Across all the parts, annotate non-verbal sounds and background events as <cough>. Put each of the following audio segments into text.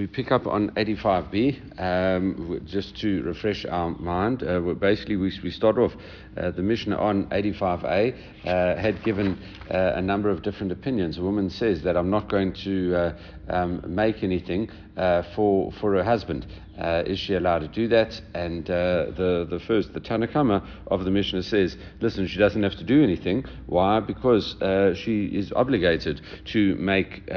We pick up on 85b um, just to refresh our mind. Uh, basically, we, we start off uh, the Mishnah on 85a uh, had given uh, a number of different opinions. A woman says that I'm not going to uh, um, make anything uh, for for her husband. is she allowed to do that? And the the first the Tanna Kamma of the Mishnah says, listen, she doesn't have to do anything. Why? Because she is obligated to make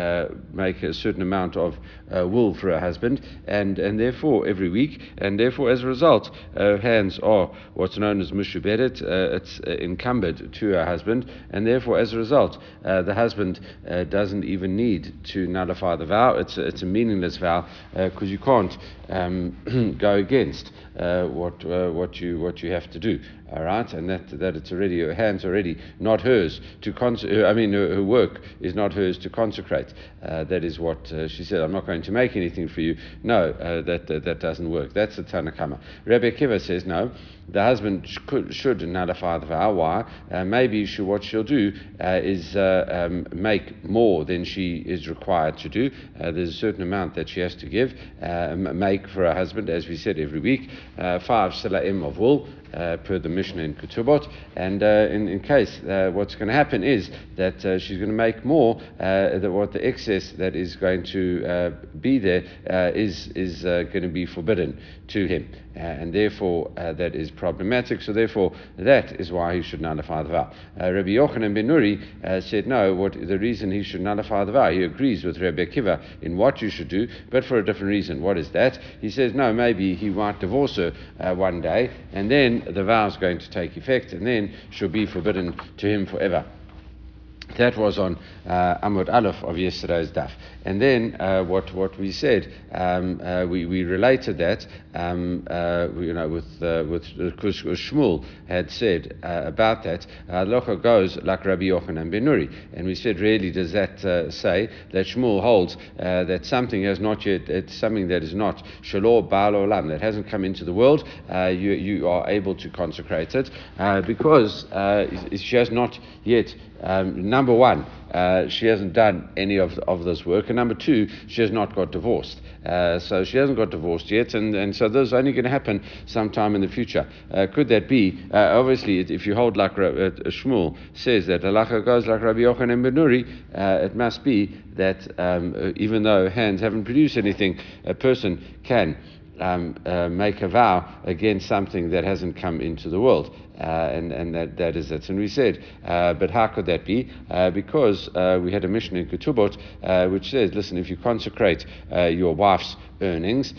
make a certain amount of wool for her husband, and, and therefore every week, and therefore as a result, her hands are what's known as mushuberet, uh, it's uh, encumbered to her husband, and therefore as a result, uh, the husband uh, doesn't even need to nullify the vow. It's a, it's a meaningless vow because uh, you can't um, <clears throat> go against uh, what what you what you have to do all right, and that, that it's already her hands already not hers to cons- I mean her, her, work is not hers to consecrate. Uh, that is what uh, she said. I'm not going to make anything for you. No, uh, that, that, that doesn't work. That's the Tanna Kamma. Rabbi Akiva says no. The husband should, nullify the vow. Why? Uh, maybe she, what she'll do uh, is uh, um, make more than she is required to do. There's a certain amount that she has to give, make for her husband, as we said every week, five silaim of wool uh, per the Mishnah in Ketubot. And uh, in, in case, uh, what's going to happen is that uh, she's going to make more, uh, that what the excess that is going to uh, be there is is going to be forbidden to him. and therefore, that is problematic. So, therefore, that is why he should nullify the vow. Rabbi Yochanan ben Nuri said, no, what the reason he should nullify the vow, he agrees with Rabbi Akiva in what you should do, but for a different reason. What is that? He says, no, maybe he might divorce her one day, and then the vow is going to take effect, and then she'll be forbidden to him forever. That was on uh, Amud Aleph of yesterday's daf. And then uh, what, what we said, um, uh, we, we related that, um, uh, you know, with, uh, with because Shmuel had said uh, about that, Locha goes like Rabbi Yochanan ben Nuri. And we said, really, does that say that Shmuel holds that something has not yet, it's something that is not Shalor Baal Olam, that hasn't come into the world, you, you are able to consecrate it because she has not yet um, number one, uh, she hasn't done any of, of this work, and number two, she has not got divorced. Uh, so she hasn't got divorced yet, and, and so this is only going to happen sometime in the future. Uh, could that be? Uh, obviously, if you hold like uh, Shmuel says that halacha goes like Rabbi Yochanan ben Nuri, uh, it must be that um, even though hands haven't produced anything, a person can um, uh, make a vow against something that hasn't come into the world. Uh, and, and that, that is it. And we said, uh, but how could that be? Uh, because uh, we had a Mishnah in Ketubot uh, which says, listen, if you consecrate uh, your wife's earnings,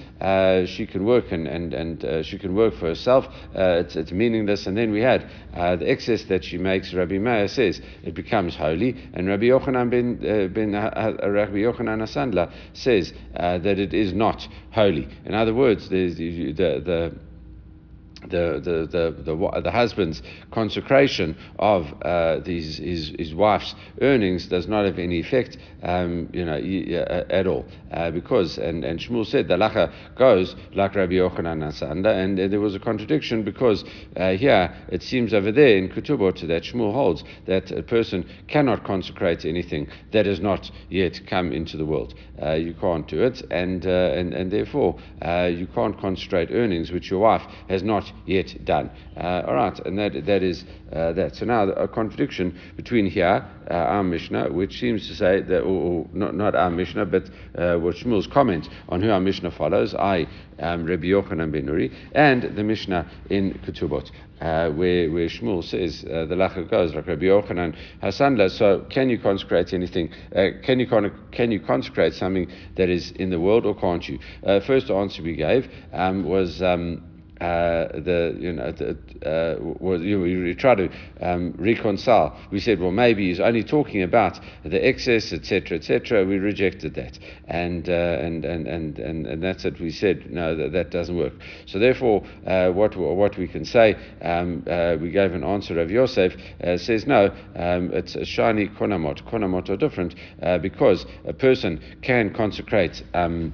she can work and, and, and she can work for herself. it's, it's meaningless. And then we had the excess that she makes, Rabbi Meir says, it becomes holy. And Rabbi Yochanan ben, bin Rabbi Yochanan HaSandlar says that it is not holy. In other words, the, the, the the, the, the, the, the husband's consecration of uh, these, his, his wife's earnings does not have any effect um, you know, uh, at all. Uh, because, and, and Shmuel said, the lacha goes like Rabbi Yochanan HaSandlar, and uh, there was a contradiction because uh, here it seems over there in Ketubot that Shmuel holds that a person cannot consecrate anything that has not yet come into the world. Uh, you can't do it, and, and, and therefore you can't consecrate earnings which your wife has not yet done. Uh, all right, and that that is uh, that. So now a contradiction between here uh, our Mishnah, which seems to say that, or, or not not our Mishnah, but uh, what Shmuel's comment on who our Mishnah follows, I um, Rabbi Yochanan ben Nuri, and the Mishnah in Ketubot. Uh, where, where Shmuel says uh, the lacha goes like Rabbi Yochanan HaSandlar. So can you consecrate anything? Uh, can you con- can you consecrate something that is in the world, or can't you? Uh, first answer we gave um, was. Um, uh, the you know the, uh, was, you we try to um, reconcile. We said, well, maybe he's only talking about the excess, etc., etc. We rejected that, and, uh, and, and and and and that's it. We said no, that, that doesn't work. So therefore, uh, what what we can say, um, uh, we gave an answer of Yosef says no, um, it's a shiny konamot. Konamot are different because a person can consecrate. Um,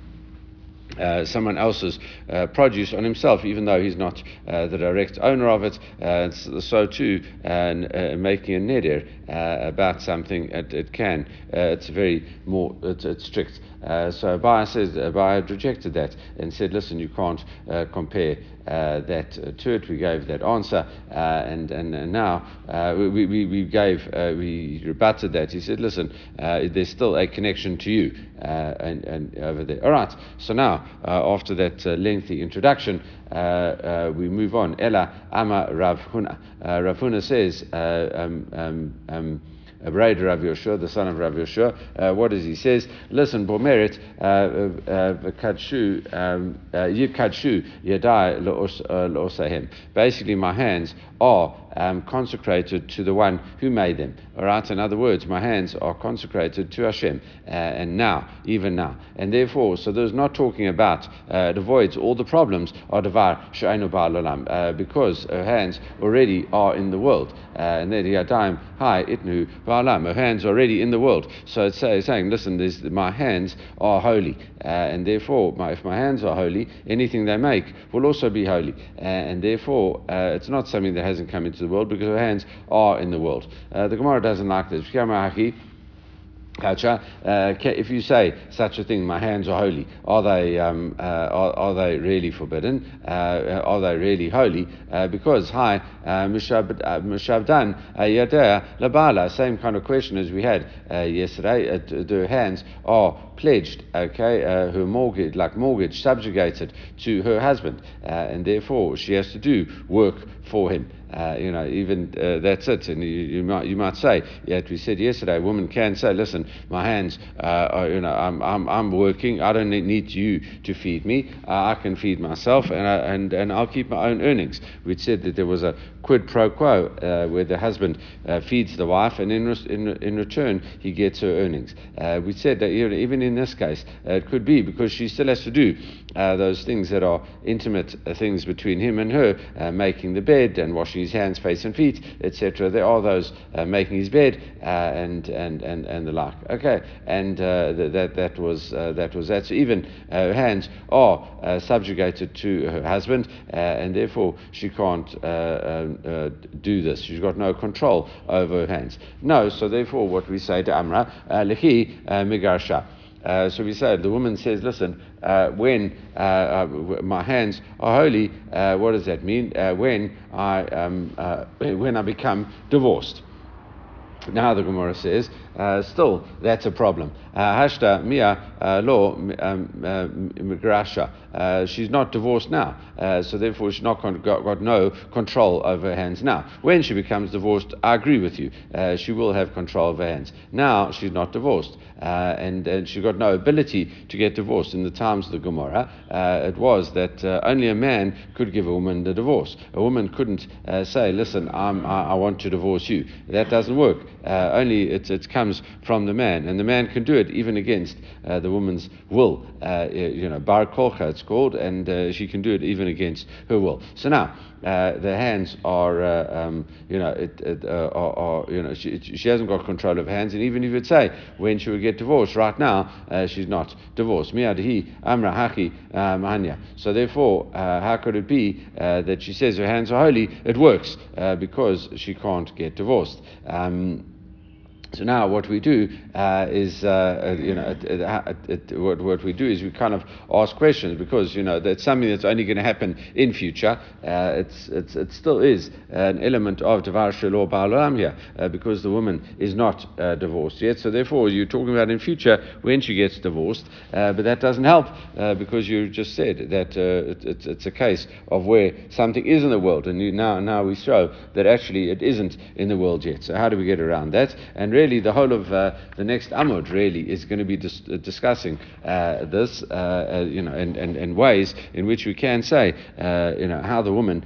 someone else's uh, produce on himself, even though he's not uh, the direct owner of it. Uh, so too, uh, making a neder uh, about something, it, it can. it's very more it's, it's strict. so Abaye says Abaye rejected that and said, "Listen, you can't compare that to it." We gave that answer, and, and, and now we, we, we gave we rebutted that. He said, "Listen, there's still a connection to you." and, and over there. All right. So now uh, after that uh, lengthy introduction, uh, we move on. Ella Ama Rav Huna. Rav Huna says, um, um, um, Braid Rav Yoshua, the son of Rav Yoshua, uh, what does he says? Listen, Bomeret, Kadshu, Yikadshu, Yadai Lo'osahem. Basically, my hands are um, consecrated to the one who made them. All right, in other words, my hands are consecrated to Hashem, uh, and now, even now. And therefore, so there's not talking about uh, the voids, all the problems are devar she'enu ba'alalam, uh, because her hands already are in the world. Uh, and then yadayim hi itnu her hands are already in the world. So it's saying, listen, my hands are holy, uh, and therefore, my, if my hands are holy, anything they make will also be holy. Uh, and therefore, it's not something that hasn't come into the world because her hands are in the world. Uh, the Gemara doesn't like this. Uh, if you say such a thing, my hands are holy, are they, um, uh, are, are, they really forbidden? Uh, are they really holy? Uh, because, hi, uh, Mushabdan Yadea Labala, same kind of question as we had uh, yesterday. the hands are pledged, okay, her mortgage, like mortgage, subjugated to her husband, and therefore she has to do work for him. Uh, you know, even uh, that's it. And you, you, might you might say, yeah, we said yesterday, a woman can say, listen, my hands, uh, are, you know, I'm, I'm, I'm working. I don't need you to feed me. Uh, I can feed myself, and I, and and I'll keep my own earnings. We said that there was a quid pro quo uh, where the husband uh, feeds the wife, and in, in in return he gets her earnings. we said that even in this case, it could be because she still has to do those things that are intimate things between him and her, making the bed and washing his hands, face, and feet, etc. There are those uh, making his bed uh, and, and, and, and the like. Okay, and uh, that, that, was, uh, that was that. So even her hands are uh, subjugated to her husband, and therefore she can't do this. She's got no control over her hands. No, so therefore what we say to Amra, lehi migarsha. Uh, so we said the woman says, "Listen, uh, when uh, uh my hands are holy, uh, what does that mean? Uh, when I um, when I become divorced." Now the Gemara says, uh, still that's a problem. Hashta mia lo migrasha. She's not divorced now, uh, so therefore she's not got, got, no control over her hands now. When she becomes divorced, I agree with you. Uh, she will have control of her hands. Now she's not divorced, uh, and, and she's got no ability to get divorced. In the times of the Gemara, uh, it was that only a man could give a woman the divorce. A woman couldn't say, "Listen, I, I want to divorce you." That doesn't work. Uh, only it, it comes from the man, and the man can do it even against uh, the woman's will. Uh, you know, bar kolcha it's called, and uh, she can do it even against her will. So now uh, the hands are, uh, um, you know, it, it are, are, you know, she, she hasn't got control of hands, and even if you'd say when she would get divorced, right now she's not divorced. Miadhi amra haki mahanya. So therefore, how could it be that she says her hands are holy? It works because she can't get divorced. Um, so now what we do uh, is, uh, uh you know, it, it, it, what, what we do is we kind of ask questions because, you know, that's something that's only going to happen in future. Uh, it's, it's, it still is an element of Devar Shalor Ba'alam here uh, because the woman is not uh, divorced yet. So therefore, you're talking about in future when she gets divorced, but that doesn't help because you just said that it's, it's a case of where something is in the world and you, now, now we show that actually it isn't in the world yet. So how do we get around that? And really the whole of uh, the next Amud really is going to be dis- uh, discussing uh, this, uh, uh, you know, and, and, and ways in which we can say, you know, how the woman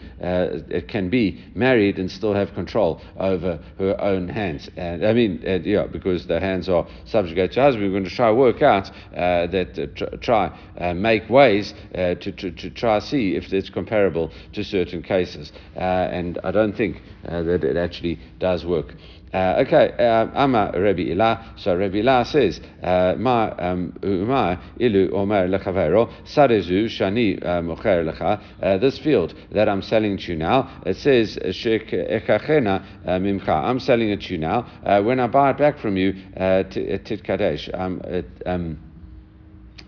can be married and still have control over her own hands. And I mean, yeah, because the hands are subjugated to husband. We're going to try work out that try make ways to, to, to try see if it's comparable to certain cases. and I don't think that it actually does work. Uh, okay, uh, Ama Rabbi Ilah. So Rabbi Ilah says, uh, Ma um, Uma ilu omer lechavero sarezu shani uh, mocher lecha. Uh, this field that I'm selling to you now, it says uh, shek ekachena mimcha. I'm selling it to you now. When I buy it back from you, tit kadesh. Um, um,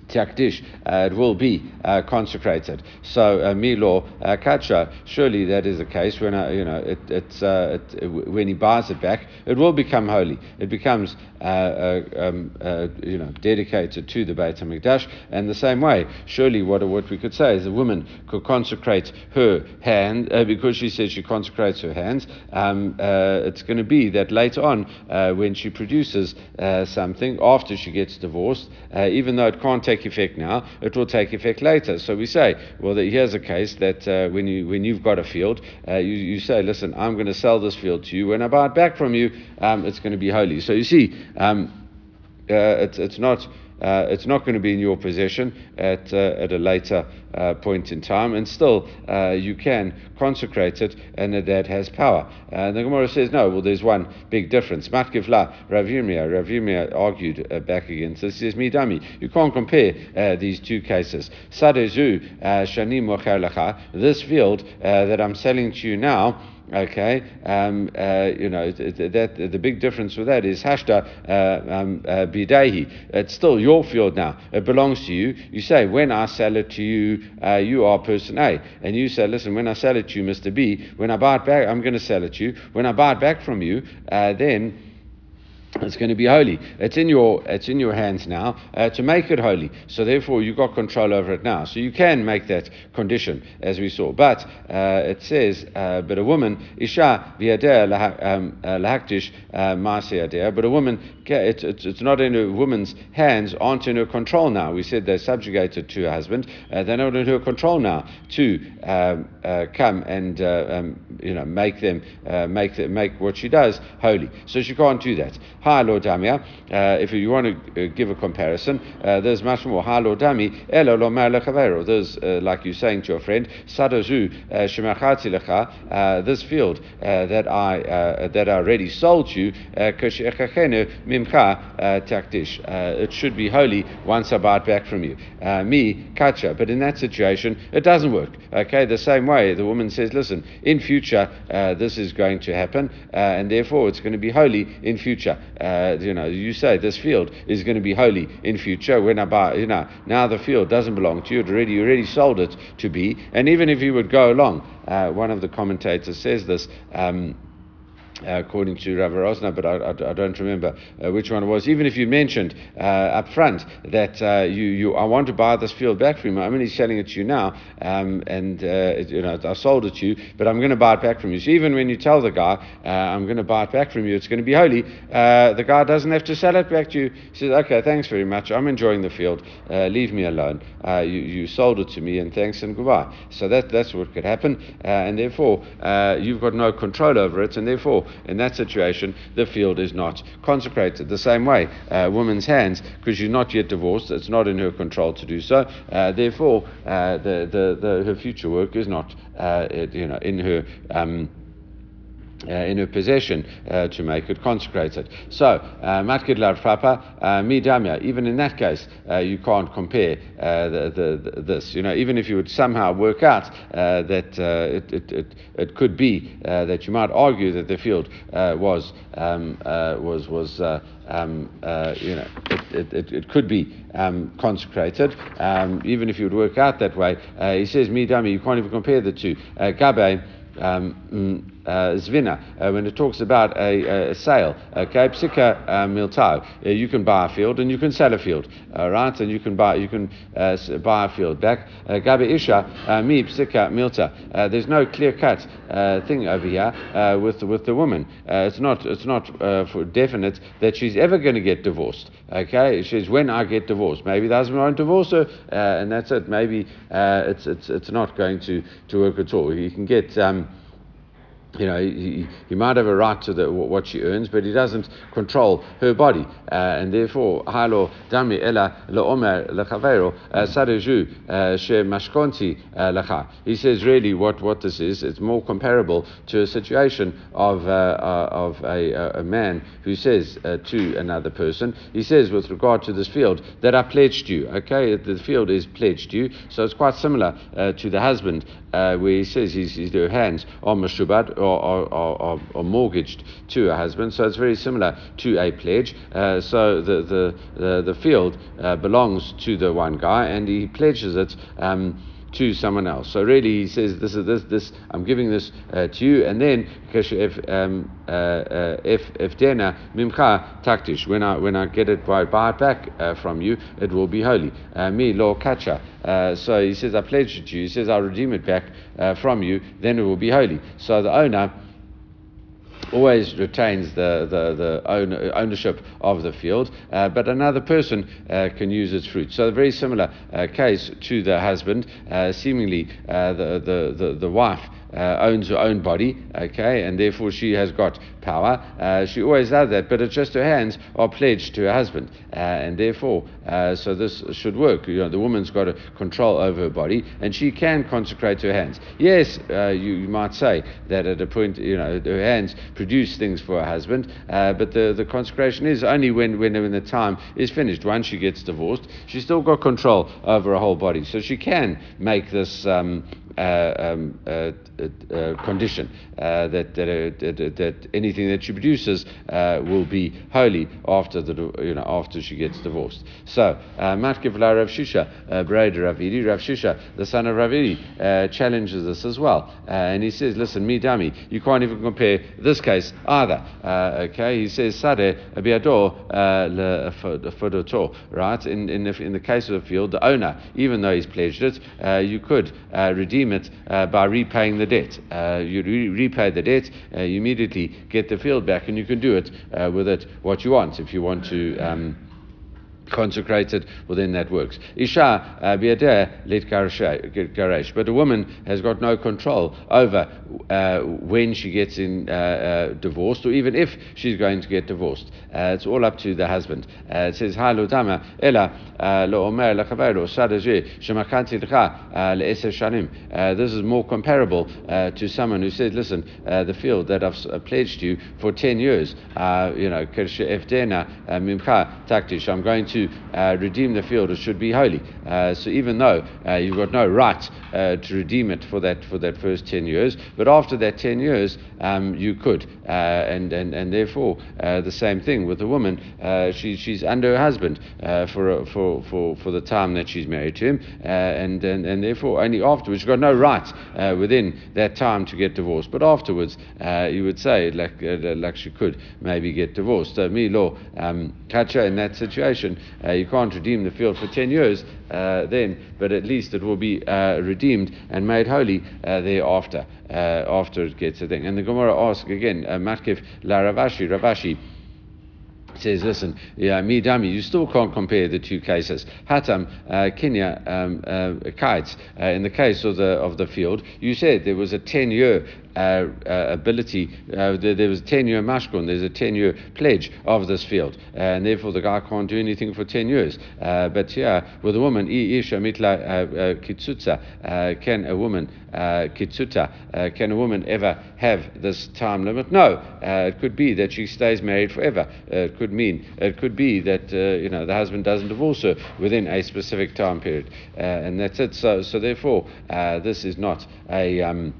Tiakdish, uh, it will be uh, consecrated. So uh, Milo uh, Kacha, surely that is the case. When you know it, it's uh, it, when he buys it back, it will become holy. It becomes uh, uh, um, you know dedicated to the Beit Hamikdash. And the same way, surely what what we could say is a woman could consecrate her hand because she says she consecrates her hands. Um, it's going to be that later on when she produces something after she gets divorced, even though it can't take take effect now, it will take effect later. So we say, well, here's a case that uh, when, you, when you've got a field, uh, you, you say, listen, I'm going to sell this field to you. When I buy it back from you, um, it's going to be holy. So you see, um, uh, it's, it's not uh, it's not going to be in your possession at, uh, at a later uh, point in time, and still uh, you can consecrate it, and that has power. And the Gemara says, no, well, there's one big difference. Matkivla, Rav Yirmiyah, Rav Yirmiyah argued uh, back against this. He says, Midami, you can't compare uh, these two cases. Sadezu, Shani this field that I'm selling to you now, Okay, um, uh, you know that the big difference with that is hashta uh, um, uh, bidahi. It's still your field now. It belongs to you. You say when I sell it to you, uh, you are person A, and you say, listen, when I sell it you, Mister B, when I buy it back, I'm going to sell it to you. When I buy it back from you, uh, then it's going to be holy. It's in your it's in your hands now uh, to make it holy. So therefore, you've got control over it now. So you can make that condition, as we saw. But uh, it says, uh, but a woman isha viader um, uh, lahaktish uh, But a woman, it's, it's, it's not in a woman's hands, aren't in her control now. We said they're subjugated to her husband. Uh, they're not in her control now to um, come and um, you know make them make them, make what she does holy. So she can't do that. Halo Damia. Uh, if you want to uh, give a comparison, uh, there's much more. Halo Dami, Elo lo There's, uh, like you're saying to your friend, Sadazu uh, Shemachati Lecha, uh, this field that I that I already sold you, Mimcha Takdish. It should be holy once I buy it back from you. Me, Kacha. But in that situation, it doesn't work. Okay, the same way, the woman says, listen, in future, this is going to happen, and therefore it's going to be holy in future uh, you know, you say this field is going to be holy in future. When I buy, you know, now the field doesn't belong to you. It already, you already sold it to be. And even if you would go along, uh, one of the commentators says this. Um, according to Rav Rosner, but I, I, I don't remember uh, which one it was. Even if you mentioned uh, up front that uh, you, you, I want to buy this field back from you, I'm only selling it to you now, um, and uh, you know I sold it to you, but I'm going to buy it back from you. So even when you tell the guy uh, I'm going to buy it back from you, it's going to be holy. the guy doesn't have to sell it back to you. He says, "Okay, thanks very much. I'm enjoying the field. leave me alone. you, you sold it to me, and thanks and goodbye." So that that's what could happen, and therefore you've got no control over it, and therefore in that situation, the field is not consecrated. The same way, a woman's hands, because she's not yet divorced, it's not in her control to do so. Uh, therefore, uh, the, the, the, her future work is not, uh, you know, in her. Um, uh, in her possession uh, to make it consecrated. So, uh, matkid lar papa midamya. Even in that case, uh, you can't compare uh, the, the, the, this. You know, even if you would somehow work out that it, it, it, it, could be that you might argue that the field was um, was was. Um, uh, you know, it, it, it, it could be um, consecrated, um, even if you would work out that way. Uh, he says, "Me, dummy, you can't even compare the two. Uh, Gabe, uh, zvina, uh, when it talks about a, a sale, okay, psika uh, miltau, uh, you can buy a field and you can sell a field, uh, right? And you can buy you can uh, buy a field back. Gabe isha mi psika milta. There's no clear cut thing over here with with the woman. it's not it's not for definite that she's ever going to get divorced. Okay, she's when I get divorced, maybe the husband won't divorce her, and that's it. Maybe it's it's it's not going to to work at all. You can get. Um, you know, he, he might have a right to the, what she earns, but he doesn't control her body. Uh, and therefore, halo dami ela leomer lechavero uh, sareju uh, she mashkonti lecha. He says, really, what, what this is, it's more comparable to a situation of, uh, of a, a, man who says to another person, he says, with regard to this field, that I pledged you. Okay, the field is pledged you. So it's quite similar to the husband, where he says his, his hands are or, or, or, mortgaged to a husband. So it's very similar to a pledge. Uh, so the, the, the, the field uh, belongs to the one guy and he pledges it. Um, to someone else. So really, he says, "This is this this. I'm giving this uh, to you." And then, if um, uh, uh, if if dena mimcha taktish, when I when I get it buy, buy it back uh, from you, it will be holy. Uh, me lo kacha. So he says, "I pledge it to you." He says, "I'll redeem it back from you. Then it will be holy." So the owner always retains the, the, the own, ownership of the field, uh, but another person uh, can use its fruit. So, a very similar uh, case to the husband. Uh, seemingly, uh, the, the, the, the wife uh, owns her own body, okay, and therefore she has got power. Uh, she always does that, but it's just her hands are pledged to her husband, uh, and therefore, uh, so this should work. You know, the woman's got a control over her body, and she can consecrate her hands. Yes, uh, you, you, might say that at a point, you know, her hands produce things for her husband, uh, but the, the consecration is only when, when, when the time is finished. Once she gets divorced, she's still got control over her whole body, so she can make this. Um, Uh, um, uh, uh, uh condition uh, that, that, that anything that she produces will be holy after the you know after she gets divorced. So Matkiv la Rav Shisha, Braid Ravidi, Rav Shisha, the son of Ravidi, challenges us as well, and he says, "Listen, me dummy, you can't even compare this case either." okay, he says, "Sade biador right? In in the, in the case of the field, the owner, even though he's pledged it, you could redeem it uh, by repaying the debt. Uh, you re- repay the debt, uh, you immediately get the field back, and you can do it uh, with it what you want. If you want to. Um, consecrated, well then that works. Isha uh, biadeh lit garesh, but a woman has got no control over uh, when she gets in uh, uh, divorced, or even if she's going to get divorced. Uh, it's all up to the husband. Uh, it says, "Halu dama ela lo omer shanim." This is more comparable to someone who said, "Listen, the field that I've pledged you for ten years, you know, I'm going to." To uh, redeem the field, it should be holy. Uh, so even though uh, you've got no right to redeem it for that for that first ten years, but after that ten years, um, you could, and, and and therefore the same thing with a woman. she she's under her husband for for for for the time that she's married to him, and, and and therefore only afterwards you've got no right within that time to get divorced. But afterwards, you would say like like she could maybe get divorced. So, me law, um, in that situation uh, you can't redeem the field for 10 years uh, then, but at least it will be uh, redeemed and made holy uh, thereafter, uh, after it gets a thing. And the Gemara asks again, uh, Matkif la Rav Ashi, Ravashi says, listen, yeah, me dummy, you still can't compare the two cases. Hatam, uh, Kenya, um, uh, kites. Uh, in the case of the of the field, you said there was a ten year uh, uh, ability. Uh, there, there, was a 10 year mashkun, there's a 10 year pledge of this field, uh, and therefore the guy can't do anything for 10 years. Uh, but yeah, with a woman, isha mitla uh, can a woman, kitsuta, can a woman ever have this time limit? No. it could be that she stays married forever. it could mean, it could be that you know the husband doesn't divorce her within a specific time period, and that's it. So, so therefore, this is not a. Um,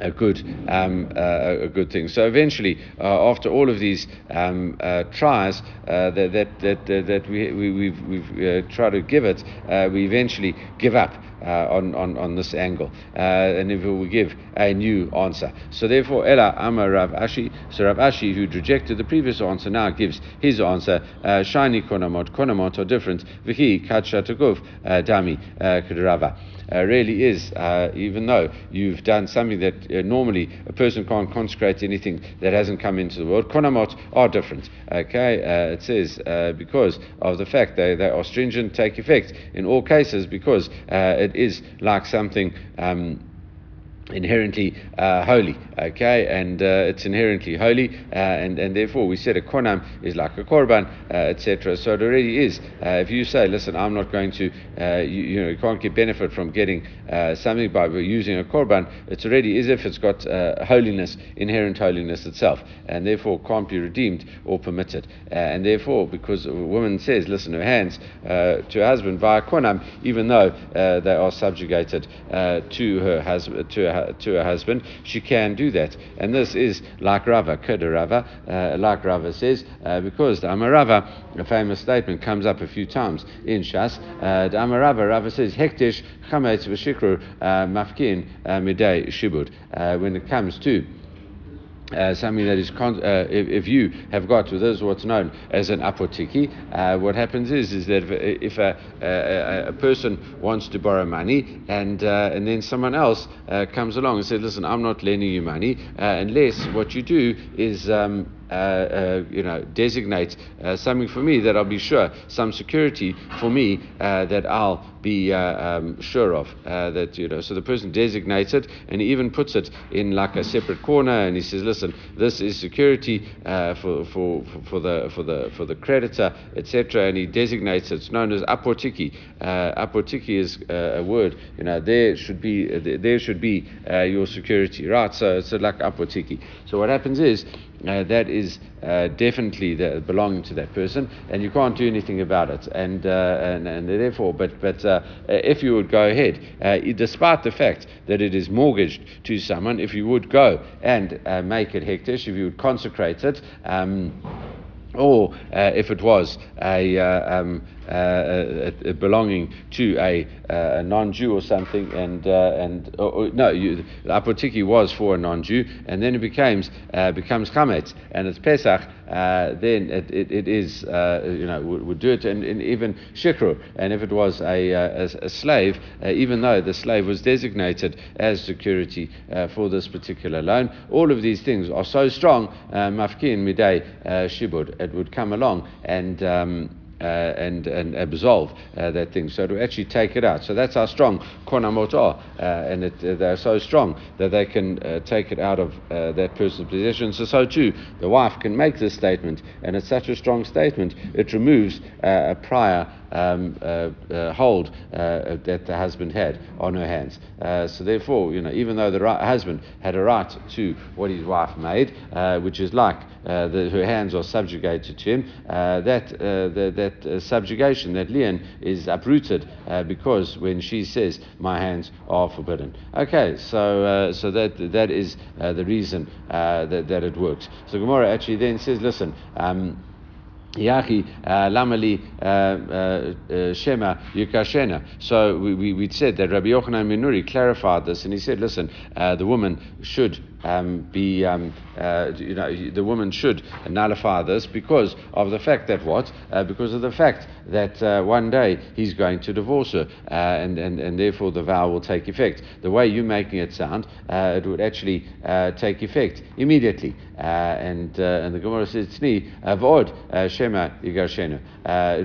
a good um, uh, a good thing. So eventually, uh, after all of these um, uh, tries uh, that that that, that we, we we've, we've uh, tried to give it, uh, we eventually give up. On, on, on this angle, and if we give a new answer. So therefore, Ella Amar Rav Ashi, so Rav Ashi, who rejected the previous answer, now gives his answer. Shiny konamot, konamot are different. Vihi kacha dami kudrava uh, really is, uh, even though you've done something that uh, normally a person can't consecrate anything that hasn't come into the world. Konamot are different. Okay, uh, it says uh, because of the fact they, they are stringent, take effect in all cases because uh, it is like something. Um, inherently uh, holy, okay, and uh, it's inherently holy, uh, and and therefore we said a konam is like a korban, uh, etc. So it already is. Uh, if you say, listen, I'm not going to, uh, you, you, know, you can't get benefit from getting something by using a korban, it's already as if it's got holiness, inherent holiness itself, and therefore can't be redeemed or permitted. and therefore, because a woman says, listen, her hands to her husband via konam, even though they are subjugated to her husband, to her to her husband, she can do that. And this is like Rava, Kada Rava, uh, like Rava says, uh, because the Amarava, a famous statement, comes up a few times in Shas. Uh, the Amarava, Rava says, Hekdesh chametz v'shikru uh, mafkin uh, midei shibud. Uh, when it comes to uh, something that is con- uh, if, if, you have got to this what's known as an apotiki, uh, what happens is is that if, if a, a, a, person wants to borrow money and uh, and then someone else uh, comes along and says, listen, I'm not lending you money uh, unless what you do is um, Uh, uh, you know, designate uh, something for me that I'll be sure, some security for me uh, that I'll be um, sure of. that you know, so the person designates it and even puts it in like a separate corner, and he says, "Listen, this is security for, for for the for the for the creditor, etc." And he designates it. It's known as apotiki. apotiki is a word. You know, there should be there should be your security, right? So it's like apotiki. So what happens is uh, that is uh, definitely the, belonging to that person, and you can't do anything about it. And uh, and, and therefore, but but uh, if you would go ahead, uh, despite the fact that it is mortgaged to someone, if you would go and uh, make it hekdesh, if you would consecrate it. Um, or uh, if it was a, uh, um, uh, uh, belonging to a, uh, a, non-Jew or something, and uh, and or, or, no, you, apotiki was for a non-Jew, and then it becomes becomes chametz, and it's Pesach. then it, it, it is you know would, would do it, and, and, even shikru, and if it was a, a, a slave, even though the slave was designated as security for this particular loan, all of these things are so strong. Mafkin midei shibud, it would come along and. Um, uh, and, and absolve uh, that thing. So to actually take it out. So that's how strong konamot are. Uh, and it, uh, they're so strong that they can uh, take it out of uh, that person's possession. So, so too, the wife can make this statement, and it's such a strong statement, it removes a prior um, uh, uh, hold uh, that the husband had on her hands. so therefore, you know, even though the right, husband had a right to what his wife made, which is like the, her hands are subjugated to him, that the, that subjugation, that lien, is uprooted because when she says, "My hands are forbidden." Okay, so so that that is the reason that that it works. So Gemara actually then says, "Listen." Um, Yachi uh, Lamali uh, uh, Shema Yukashena. So we, we, we said that Rabbi Yochanan ben Nuri clarified this and he said, listen, the woman should um, be, um, uh, you know, the woman should nullify this because of the fact that what? Uh, because of the fact that uh, one day he's going to divorce her uh, and, and, and therefore the vow will take effect. The way you're making it sound, uh, it would actually uh, take effect immediately. Uh, and, uh, and the Gemara says, Tzni, avod uh, shema yigarshenu.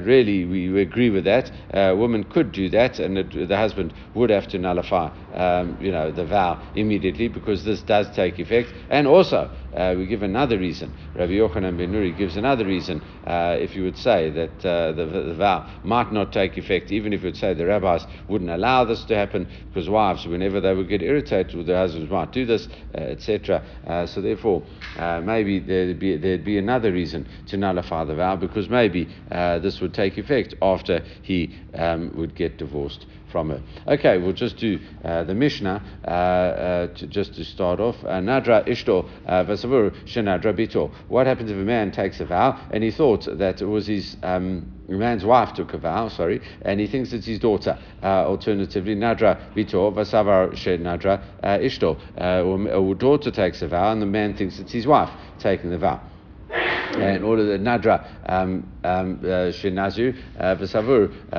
Really, we, agree with that. A woman could do that and it, the husband would have to nullify, um, you know, the vow immediately because this does take effect. And also, uh, we give another reason. Rabbi Yochanan ben Nuri gives another reason uh, if you would say that uh, the, the, vow might not take effect, even if you would say the rabbis wouldn't allow this to happen, because wives, whenever they would get irritated with their husbands, might do this, uh, etc. Uh, so therefore, uh, maybe there'd be, there'd be another reason to nullify the vow, because maybe this would take effect after he um, would get divorced from her. Okay, we'll just do uh, the Mishnah uh, uh, to, just to start off. Uh, Nadra Ishto uh, Vasavur Shenadra Bito. What happens if a man takes a vow and he thought that it was his um, man's wife took a vow, sorry, and he thinks it's his daughter. Alternatively, Nadra Bito Vasavar Shenadra Ishto. Or daughter takes a vow and the man thinks it's his wife taking the vow. And in order that Nadra um, um, uh, Shenazir uh, V'Savur uh,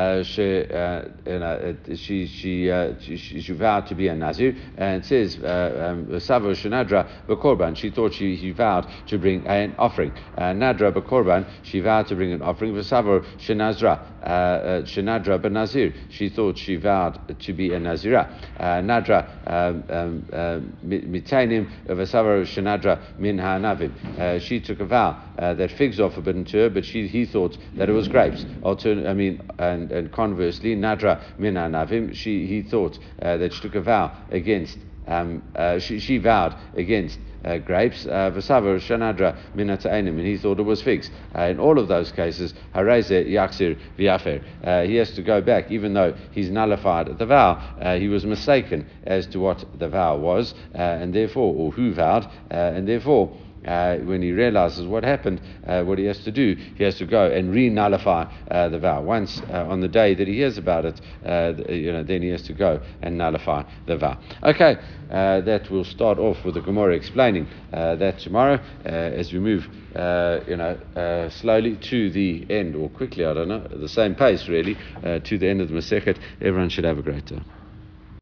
uh, uh, she she she vowed to be a Nazir and it says um, V'Savur Shenadra B'Korban she thought she, vowed to bring an offering. Nadra B'Korban she vowed to bring an offering. V'Savur Shenazra Shenadra B'Nazir she thought she vowed to be a Nazira. Nadra um, um, Mitainim V'Savur Shenadra Min Ha'anavim she took a vow that figs are forbidden to her but she he thought that it was grapes. Altern- I mean, and, and conversely, Nadra Mina Navim, she, he thought uh, that she took a vow against, um, uh, she, she vowed against uh, grapes, uh, Vasavar Shanadra Minatainim, and he thought it was figs. Uh, in all of those cases, Hareze Yaksir Viafer. Uh, he has to go back, even though he's nullified the vow, uh, he was mistaken as to what the vow was, uh, and therefore, or who vowed, and therefore, uh, when he realizes what happened, uh, what he has to do, he has to go and re-nullify uh, the vow. Once uh, on the day that he hears about it, uh, you know, then he has to go and nullify the vow. Okay, uh, that will start off with the Gemara explaining that tomorrow as we move, you know, slowly to the end or quickly, I don't know, the same pace really, to the end of the Masechet. Everyone should have a great day.